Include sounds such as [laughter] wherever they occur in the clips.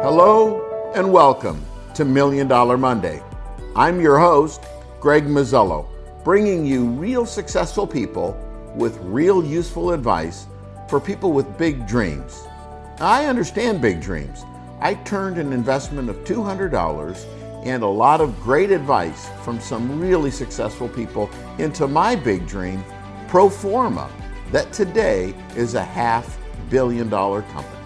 Hello and welcome to Million Dollar Monday. I'm your host, Greg Muzzillo, bringing you real successful people with real useful advice for people with big dreams. I understand big dreams. I turned an investment of $200 and a lot of great advice from some really successful people into my big dream, Proforma, that today is a half billion dollar company.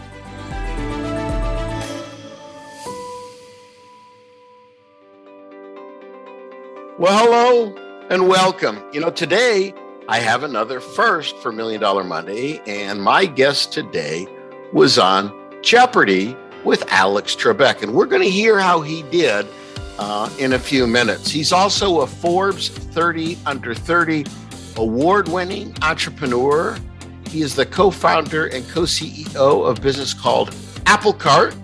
Well, hello and welcome. You know, today I have another first for Million Dollar Monday, and my guest today was on Jeopardy with Alex Trebek, and we're going to hear how he did uh, in a few minutes. He's also a Forbes 30 Under 30 award winning entrepreneur. He is the co founder and co CEO of a business called Applecart.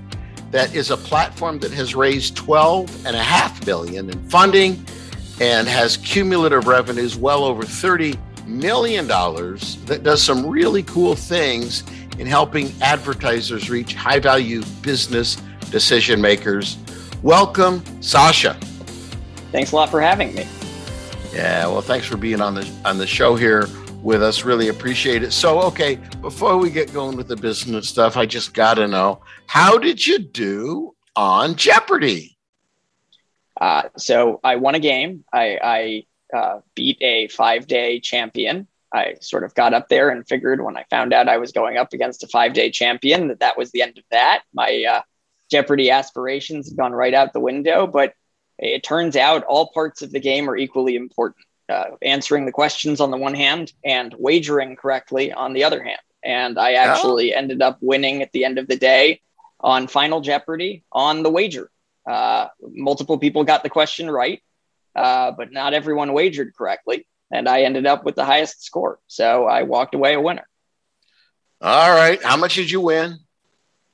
That is a platform that has raised 12 and a half billion in funding and has cumulative revenues well over 30 million dollars that does some really cool things in helping advertisers reach high value business decision makers. Welcome, Sasha. Thanks a lot for having me. Yeah, well, thanks for being on the on the show here with us. Really appreciate it. So, okay, before we get going with the business stuff, I just got to know how did you do on Jeopardy? Uh, so I won a game. I, I uh, beat a five day champion. I sort of got up there and figured when I found out I was going up against a five day champion that that was the end of that. My uh, Jeopardy aspirations had gone right out the window, but it turns out all parts of the game are equally important. Uh, answering the questions on the one hand and wagering correctly on the other hand. And I actually oh. ended up winning at the end of the day on Final Jeopardy on the wager. Uh, multiple people got the question right, uh, but not everyone wagered correctly. And I ended up with the highest score. So I walked away a winner. All right. How much did you win?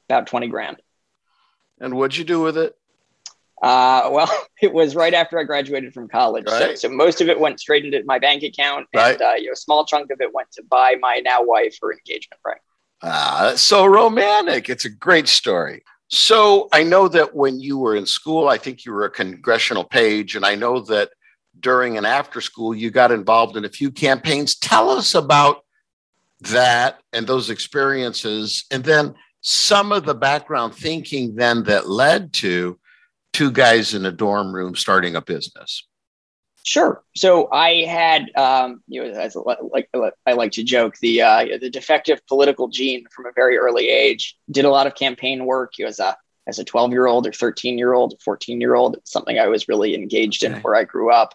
About 20 grand. And what'd you do with it? Uh, well, [laughs] it was right after I graduated from college, right. so, so, most of it went straight into my bank account, and right. uh, you know, a small chunk of it went to buy my now wife her engagement ring. Ah, that's so romantic! It's a great story. So I know that when you were in school, I think you were a congressional page, and I know that during and after school you got involved in a few campaigns. Tell us about that and those experiences, and then some of the background thinking then that led to two guys in a dorm room starting a business? Sure. So I had, um, you know, as like I like to joke, the uh, the defective political gene from a very early age. Did a lot of campaign work. As a as a twelve year old or thirteen year old, fourteen year old, something I was really engaged in where I grew up.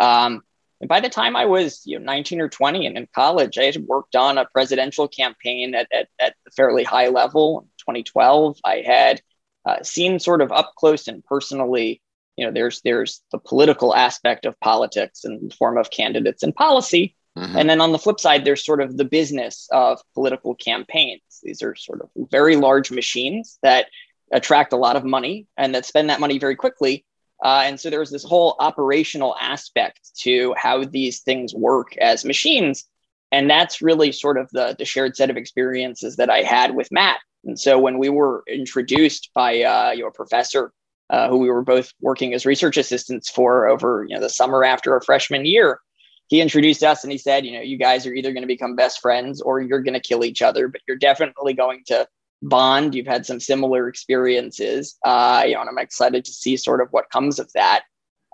Um, and by the time I was you know 19 or 20 and in college, I had worked on a presidential campaign at, at, at a fairly high level. In 2012, I had uh, seen sort of up close and personally you know there's there's the political aspect of politics in the form of candidates and policy. Mm-hmm. and then on the flip side there's sort of the business of political campaigns. These are sort of very large machines that attract a lot of money and that spend that money very quickly. Uh, and so there's this whole operational aspect to how these things work as machines. And that's really sort of the, the shared set of experiences that i had with matt. And so when we were introduced by uh, your professor, uh, who we were both working as research assistants for over you know the summer after our freshman year, he introduced us and he said, you know, you guys are either going to become best friends or you're going to kill each other, but you're definitely going to bond. You've had some similar experiences, uh, you know, and I'm excited to see sort of what comes of that.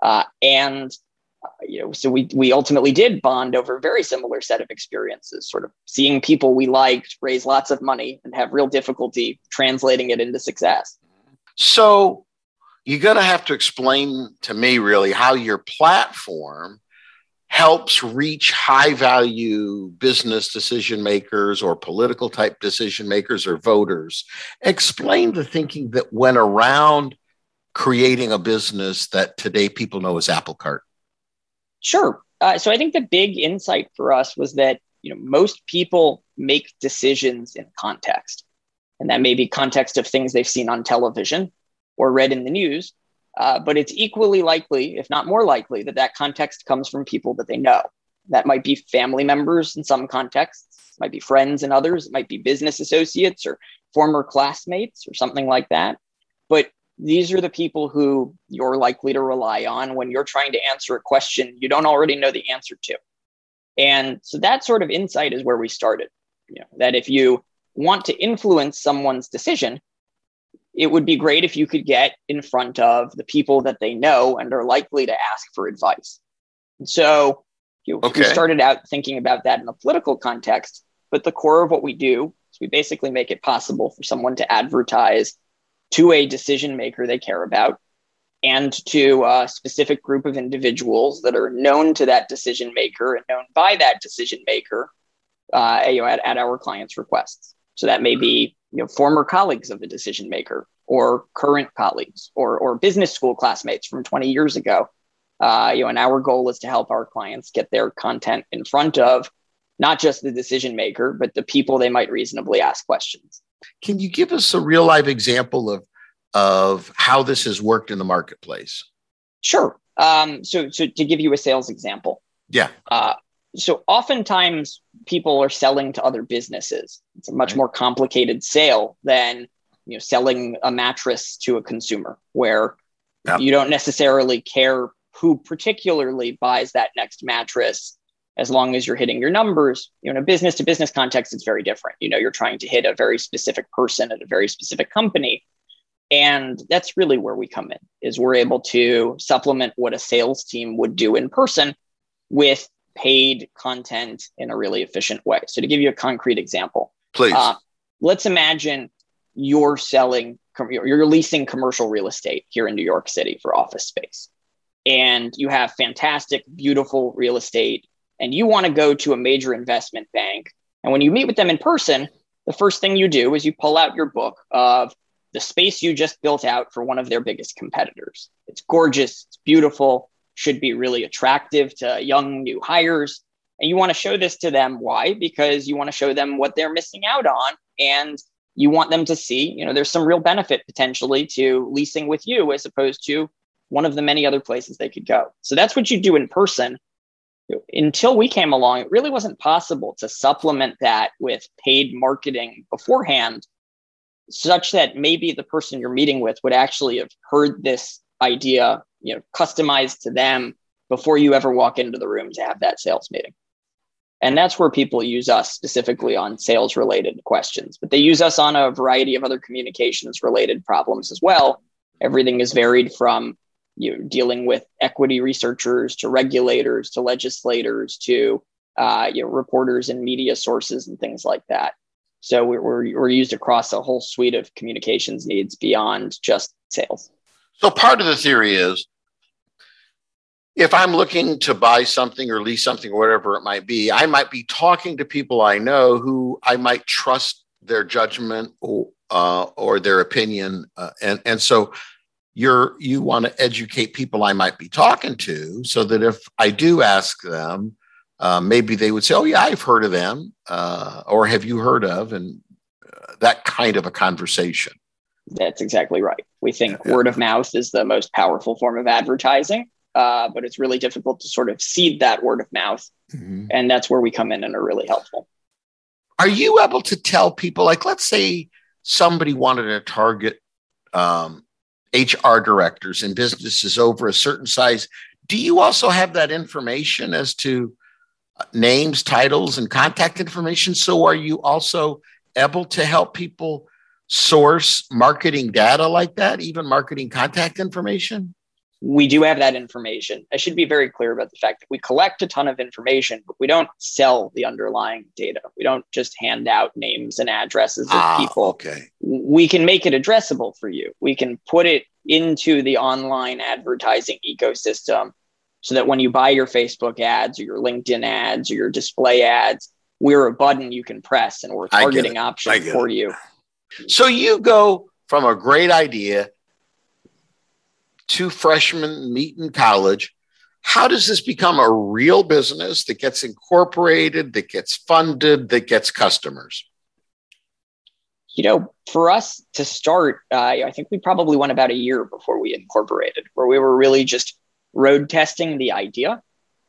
Uh, and you know, so we we ultimately did bond over a very similar set of experiences, sort of seeing people we liked raise lots of money and have real difficulty translating it into success. So you're going to have to explain to me really how your platform helps reach high value business decision makers or political type decision makers or voters. Explain the thinking that went around creating a business that today people know as Applecart. Sure. Uh, so I think the big insight for us was that you know most people make decisions in context, and that may be context of things they've seen on television or read in the news. Uh, but it's equally likely, if not more likely, that that context comes from people that they know. That might be family members in some contexts, might be friends in others, it might be business associates or former classmates or something like that. but these are the people who you're likely to rely on when you're trying to answer a question you don't already know the answer to. And so that sort of insight is where we started. You know, that if you want to influence someone's decision, it would be great if you could get in front of the people that they know and are likely to ask for advice. And so you know, okay. we started out thinking about that in a political context, but the core of what we do is we basically make it possible for someone to advertise to a decision maker they care about and to a specific group of individuals that are known to that decision maker and known by that decision maker uh, you know, at, at our clients' requests. So that may be you know, former colleagues of the decision maker or current colleagues or, or business school classmates from 20 years ago. Uh, you know, and our goal is to help our clients get their content in front of not just the decision maker, but the people they might reasonably ask questions. Can you give us a real life example of of how this has worked in the marketplace? Sure. Um, so, so to give you a sales example, yeah. Uh, so oftentimes people are selling to other businesses. It's a much right. more complicated sale than you know selling a mattress to a consumer, where yep. you don't necessarily care who particularly buys that next mattress as long as you're hitting your numbers you know in a business to business context it's very different you know you're trying to hit a very specific person at a very specific company and that's really where we come in is we're able to supplement what a sales team would do in person with paid content in a really efficient way. So to give you a concrete example, please. Uh, let's imagine you're selling you're leasing commercial real estate here in New York City for office space. And you have fantastic, beautiful real estate, and you want to go to a major investment bank. And when you meet with them in person, the first thing you do is you pull out your book of the space you just built out for one of their biggest competitors. It's gorgeous, it's beautiful, should be really attractive to young new hires. And you want to show this to them. Why? Because you want to show them what they're missing out on. And you want them to see, you know, there's some real benefit potentially to leasing with you as opposed to one of the many other places they could go. So that's what you do in person. Until we came along, it really wasn't possible to supplement that with paid marketing beforehand such that maybe the person you're meeting with would actually have heard this idea, you know, customized to them before you ever walk into the room to have that sales meeting. And that's where people use us specifically on sales related questions, but they use us on a variety of other communications related problems as well. Everything is varied from you know, dealing with equity researchers to regulators to legislators to uh, you know, reporters and media sources and things like that. So we're, we're, we're used across a whole suite of communications needs beyond just sales. So part of the theory is if I'm looking to buy something or lease something or whatever it might be, I might be talking to people I know who I might trust their judgment or, uh, or their opinion. Uh, and, and so you're, you want to educate people I might be talking to so that if I do ask them, uh, maybe they would say, "Oh yeah, I've heard of them," uh, or "Have you heard of?" and uh, that kind of a conversation. That's exactly right. We think yeah, word of mouth is the most powerful form of advertising, uh, but it's really difficult to sort of seed that word of mouth, mm-hmm. and that's where we come in and are really helpful. Are you able to tell people, like, let's say somebody wanted to target um, HR directors in businesses over a certain size? Do you also have that information as to names, titles, and contact information. So, are you also able to help people source marketing data like that, even marketing contact information? We do have that information. I should be very clear about the fact that we collect a ton of information, but we don't sell the underlying data. We don't just hand out names and addresses of ah, people. Okay. We can make it addressable for you. We can put it into the online advertising ecosystem so that when you buy your Facebook ads or your LinkedIn ads or your display ads, we're a button you can press and we're targeting options for it. you. So you go from a great idea to freshmen meet in college. How does this become a real business that gets incorporated, that gets funded, that gets customers? You know, for us to start, uh, I think we probably went about a year before we incorporated, where we were really just road testing the idea.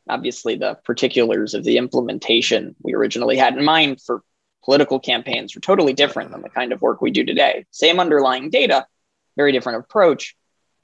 Obviously, the particulars of the implementation we originally had in mind for political campaigns were totally different than the kind of work we do today. Same underlying data, very different approach.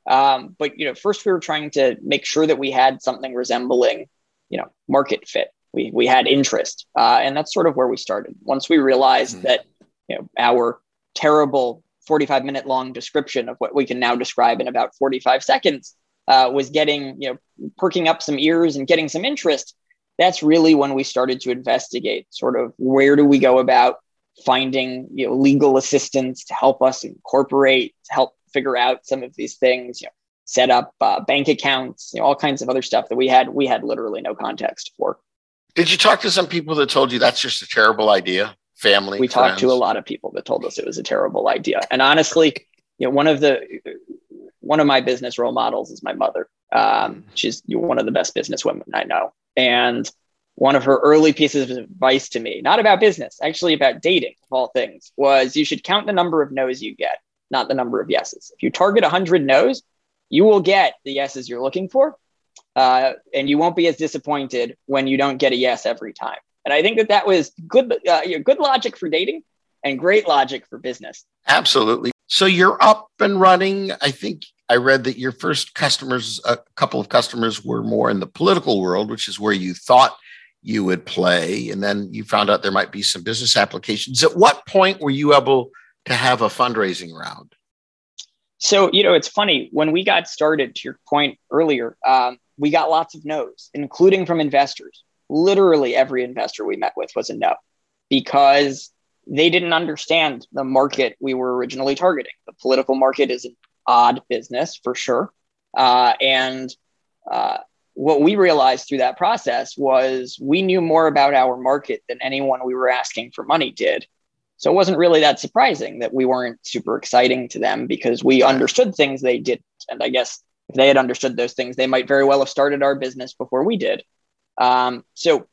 Um, but you know, first we were trying to make sure that we had something resembling, you know, market fit. We we had interest, uh, and that's sort of where we started. Once we realized mm-hmm. that you know our terrible 45 minute long description of what we can now describe in about 45 seconds uh, was getting you know perking up some ears and getting some interest that's really when we started to investigate sort of where do we go about finding you know legal assistance to help us incorporate to help figure out some of these things you know set up uh, bank accounts you know all kinds of other stuff that we had we had literally no context for. Did you talk to some people that told you that's just a terrible idea? Family we friends? talked to a lot of people that told us it was a terrible idea. And honestly you know one of the one of my business role models is my mother. Um, she's one of the best business women i know. And one of her early pieces of advice to me, not about business, actually about dating of all things, was you should count the number of no's you get, not the number of yeses. If you target 100 no's, you will get the yeses you're looking for. Uh, and you won't be as disappointed when you don't get a yes every time. And I think that that was good, uh, good logic for dating and great logic for business. Absolutely. So you're up and running. I think I read that your first customers, a couple of customers, were more in the political world, which is where you thought you would play. And then you found out there might be some business applications. At what point were you able to have a fundraising round? So, you know, it's funny when we got started, to your point earlier, um, we got lots of no's, including from investors. Literally every investor we met with was a no because they didn't understand the market we were originally targeting. The political market is an odd business for sure. Uh, and uh, what we realized through that process was we knew more about our market than anyone we were asking for money did. So it wasn't really that surprising that we weren't super exciting to them because we understood things they didn't. And I guess if they had understood those things, they might very well have started our business before we did. Um, so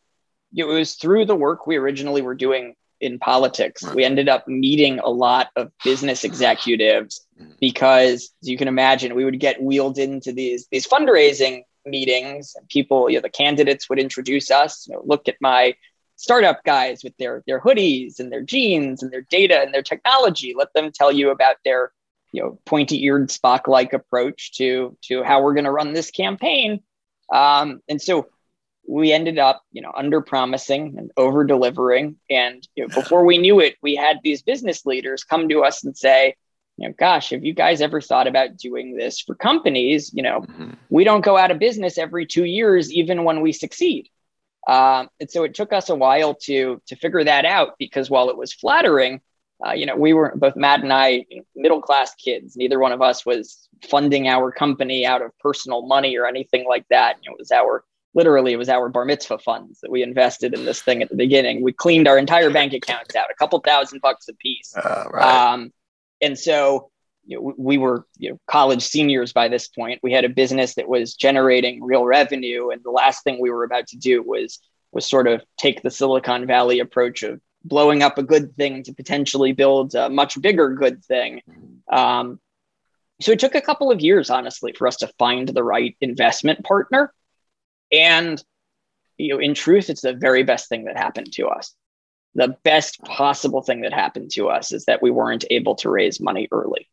it was through the work we originally were doing in politics. We ended up meeting a lot of business executives mm-hmm. because, as you can imagine, we would get wheeled into these these fundraising meetings and people, you know, the candidates would introduce us, you know, look at my startup guys with their their hoodies and their jeans and their data and their technology. Let them tell you about their, you know, pointy-eared Spock-like approach to to how we're going to run this campaign. Um, and so we ended up, you know, under promising and over delivering. And you know, before we knew it, we had these business leaders come to us and say, you know, gosh, have you guys ever thought about doing this for companies? You know, mm-hmm. we don't go out of business every two years, even when we succeed. Um, and so it took us a while to to figure that out because while it was flattering, uh, you know, we were both Matt and I, you know, middle class kids. Neither one of us was funding our company out of personal money or anything like that. You know, it was our literally it was our bar mitzvah funds that we invested in this thing at the beginning. We cleaned our entire bank accounts out, a couple thousand bucks a piece. Uh, right. um, and so you know, we were you know, college seniors by this point. We had a business that was generating real revenue, and the last thing we were about to do was was sort of take the Silicon Valley approach of blowing up a good thing to potentially build a much bigger good thing. Um, so it took a couple of years, honestly, for us to find the right investment partner. And you know, in truth, it's the very best thing that happened to us the best possible thing that happened to us is that we weren't able to raise money early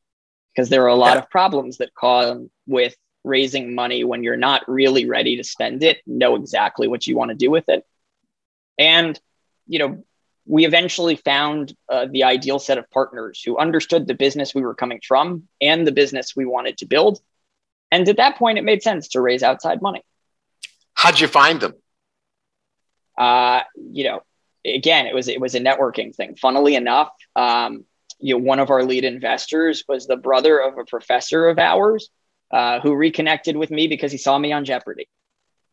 because there are a lot yeah. of problems that come with raising money when you're not really ready to spend it, know exactly what you want to do with it. And, you know, we eventually found uh, the ideal set of partners who understood the business we were coming from and the business we wanted to build. And at that point, it made sense to raise outside money. How'd you find them? Uh, you know, again, it was it was a networking thing. Funnily enough, um, you know, one of our lead investors was the brother of a professor of ours uh, who reconnected with me because he saw me on Jeopardy.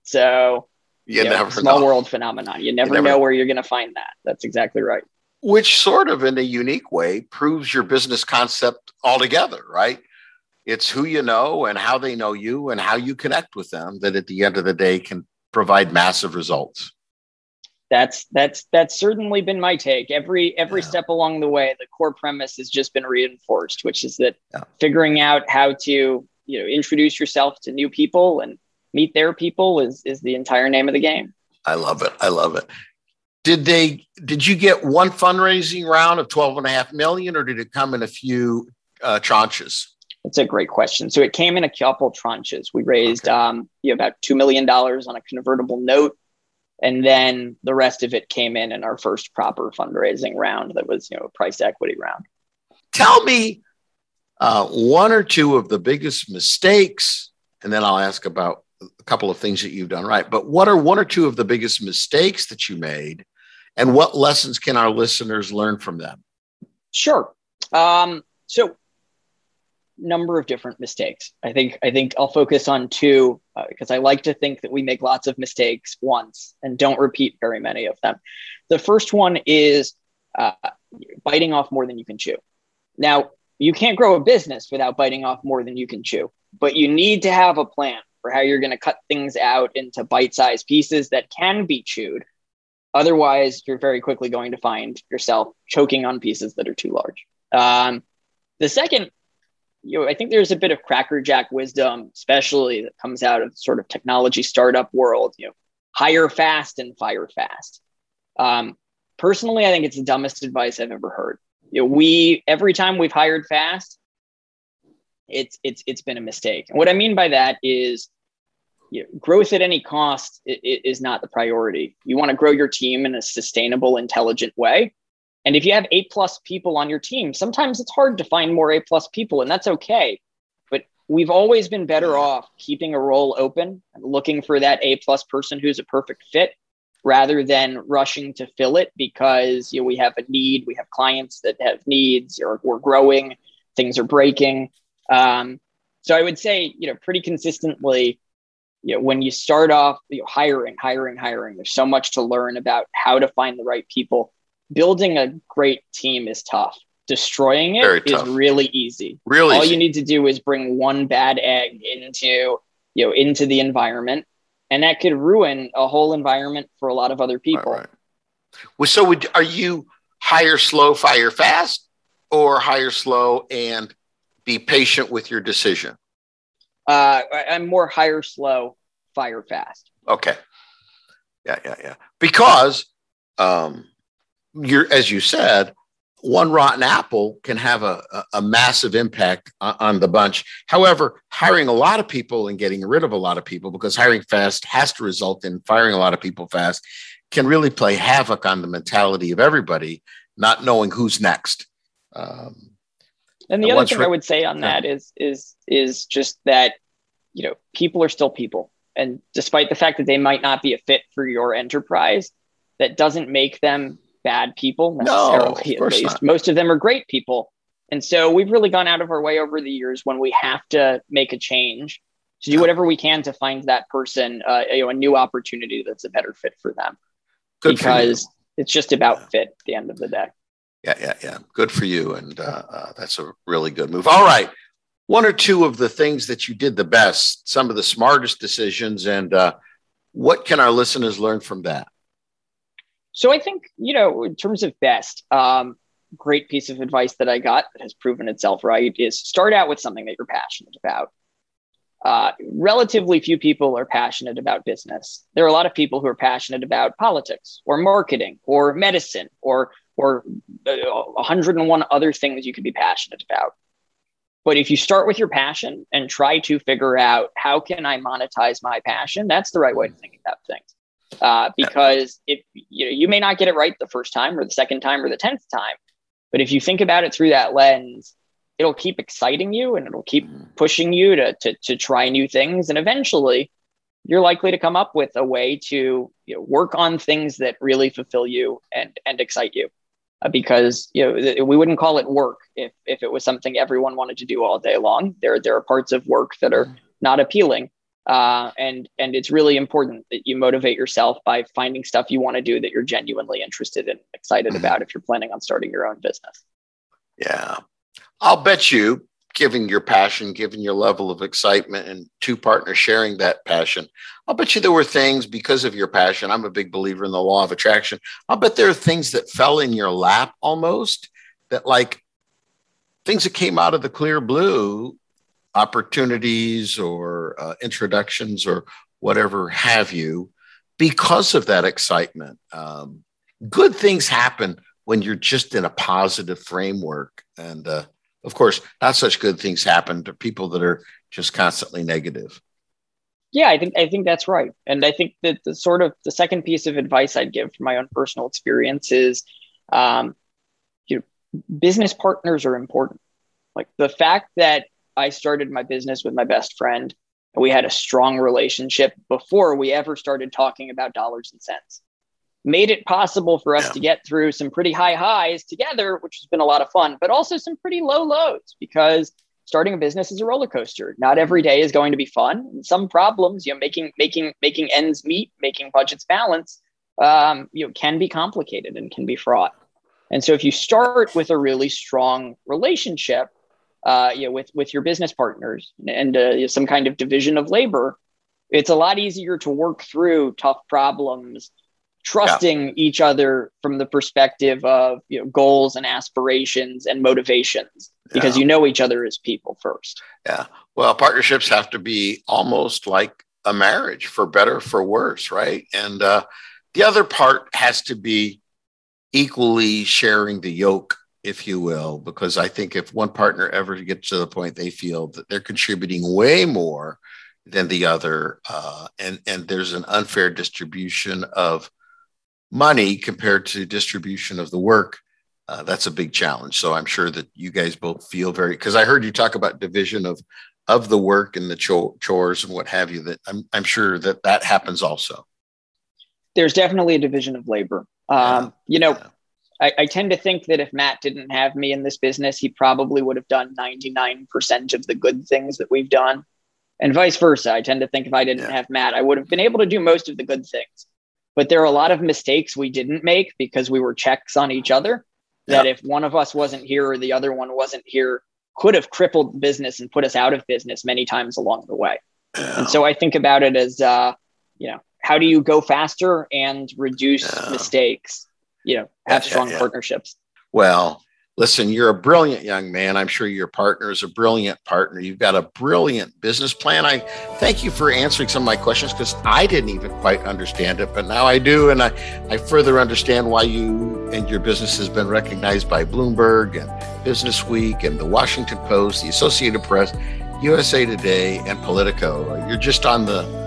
So, you, you know, small know. world phenomenon. You never, you never know where you're going to find that. That's exactly right. Which sort of, in a unique way, proves your business concept altogether, right? It's who you know and how they know you and how you connect with them that at the end of the day can provide massive results that's that's that's certainly been my take every every yeah. step along the way the core premise has just been reinforced which is that yeah. figuring out how to you know introduce yourself to new people and meet their people is is the entire name of the game i love it i love it did they did you get one fundraising round of 12 and a half million or did it come in a few uh, tranches It's a great question. So it came in a couple tranches. We raised okay. um, you know, about two million dollars on a convertible note, and then the rest of it came in in our first proper fundraising round. That was you know a price equity round. Tell me uh, one or two of the biggest mistakes, and then I'll ask about a couple of things that you've done right. But what are one or two of the biggest mistakes that you made, and what lessons can our listeners learn from them? Sure. Um, so number of different mistakes. I think I think I'll focus on two uh, because I like to think that we make lots of mistakes once and don't repeat very many of them. The first one is uh, biting off more than you can chew. Now, you can't grow a business without biting off more than you can chew, but you need to have a plan for how you're going to cut things out into bite-sized pieces that can be chewed. Otherwise, you're very quickly going to find yourself choking on pieces that are too large. Um, the second you know, I think there's a bit of crackerjack wisdom, especially that comes out of sort of technology startup world. You know, hire fast and fire fast. Um, personally, I think it's the dumbest advice I've ever heard. You know, we every time we've hired fast, it's it's it's been a mistake. And what I mean by that is, you know, growth at any cost is not the priority. You want to grow your team in a sustainable, intelligent way. And if you have A plus people on your team, sometimes it's hard to find more A plus people, and that's okay. But we've always been better off keeping a role open and looking for that A plus person who's a perfect fit rather than rushing to fill it because you know we have a need, we have clients that have needs, or we're growing, things are breaking. Um, so I would say, you know, pretty consistently, you know, when you start off you know, hiring, hiring, hiring, there's so much to learn about how to find the right people building a great team is tough. Destroying it is really easy. Really, all easy. you need to do is bring one bad egg into you know into the environment, and that could ruin a whole environment for a lot of other people. Right, right. Well, so would, are you hire slow, fire fast, or hire slow and be patient with your decision? Uh, I'm more hire slow, fire fast. Okay. Yeah, yeah, yeah. Because um, you're as you said, one rotten apple can have a, a, massive impact on, the bunch. However, hiring a lot of people and getting rid of a lot of people, because hiring fast has to result in firing a lot of people fast, can really play havoc on the mentality of everybody, not knowing who's next. Um, and the and other thing re- I would say on that is is is just that you know people are still people, and despite the fact that they might not be a fit for your enterprise, that doesn't make them bad people necessarily. No, at least not. most of them are great people, and so we've really gone out of our way over the years when we have to make a change to do whatever we can to find that person uh, you know a new opportunity that's a better fit for them. Good because it's just about yeah. fit at the end of the day. Yeah, yeah, yeah. Good for you, and uh, uh, that's a really good move. All right, one or two of the things that you did the best, some of the smartest decisions, and uh, what can our listeners learn from that? So I think, you know, in terms of best, um, great piece of advice that I got that has proven itself right is start out with something that you're passionate about. Uh, relatively few people are passionate about business. There are a lot of people who are passionate about politics or marketing or medicine or or 101 uh, other things you could be passionate about. But if you start with your passion and try to figure out how can I monetize my passion, that's the right way to think about things uh, because if you know you may not get it right the first time or the second time or the tenth time, but if you think about it through that lens, it'll keep exciting you and it'll keep mm. pushing you to to to try new things, and eventually you're likely to come up with a way to you know, work on things that really fulfill you and and excite you. Uh, because you know we wouldn't call it work if if it was something everyone wanted to do all day long. There there are parts of work that are mm. not appealing, uh, and and it's really important that you motivate yourself by finding stuff you want to do that you're genuinely interested and excited mm-hmm. about if you're planning on starting your own business yeah i'll bet you given your passion given your level of excitement and two partners sharing that passion i'll bet you there were things because of your passion i'm a big believer in the law of attraction i'll bet there are things that fell in your lap almost that like things that came out of the clear blue opportunities or uh, introductions or whatever have you because of that excitement. Um, good things happen when you're just in a positive framework. And uh, of course, not such good things happen to people that are just constantly negative. Yeah, I think I think that's right, and I think that the sort of the second piece of advice I'd give from my own personal experience is, um, you know, business partners are important. Like the fact that I started my business with my best friend, and we had a strong relationship before we ever started talking about dollars and cents, made it possible for us yeah. to get through some pretty high highs together, which has been a lot of fun, but also some pretty low lows because starting a business is a roller coaster. Not every day is going to be fun. Some problems, you know, making making making ends meet, making budgets balance, um, you know, can be complicated and can be fraught. And so, if you start with a really strong relationship, uh, you know, with with your business partners and uh, some kind of division of labor, it's a lot easier to work through tough problems trusting yeah. each other from the perspective of you know, goals and aspirations and motivations because yeah. you know each other as people first. Yeah. Well, partnerships have to be almost like a marriage for better, for worse, right? And uh, the other part has to be equally sharing the yoke, if you will, because I think if one partner ever gets to the point they feel that they're contributing way more than the other, uh, and and there's an unfair distribution of money compared to distribution of the work, uh, that's a big challenge. So I'm sure that you guys both feel very because I heard you talk about division of of the work and the chores and what have you. That I'm I'm sure that that happens also. There's definitely a division of labor. Um, yeah. You know, yeah. I, I tend to think that if Matt didn't have me in this business, he probably would have done 99% of the good things that we've done, and vice versa. I tend to think if I didn't yeah. have Matt, I would have been able to do most of the good things. But there are a lot of mistakes we didn't make because we were checks on each other that if one of us wasn't here or the other one wasn't here could have crippled business and put us out of business many times along the way. And so i think about it as uh, you know how do you go faster and reduce mistakes you know have yeah, strong yeah, partnerships well listen, you're a brilliant young man. I'm sure your partner is a brilliant partner. You've got a brilliant business plan. I thank you for answering some of my questions because I didn't even quite understand it, but now I do. And I, I further understand why you and your business has been recognized by Bloomberg and Business Week and the Washington Post, the Associated Press, USA Today, and Politico. You're just on the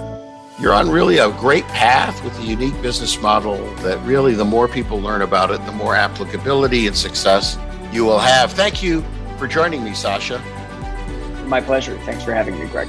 you're on really a great path with a unique business model that really the more people learn about it, the more applicability and success you will have. Thank you for joining me, Sasha. My pleasure. Thanks for having me, Greg.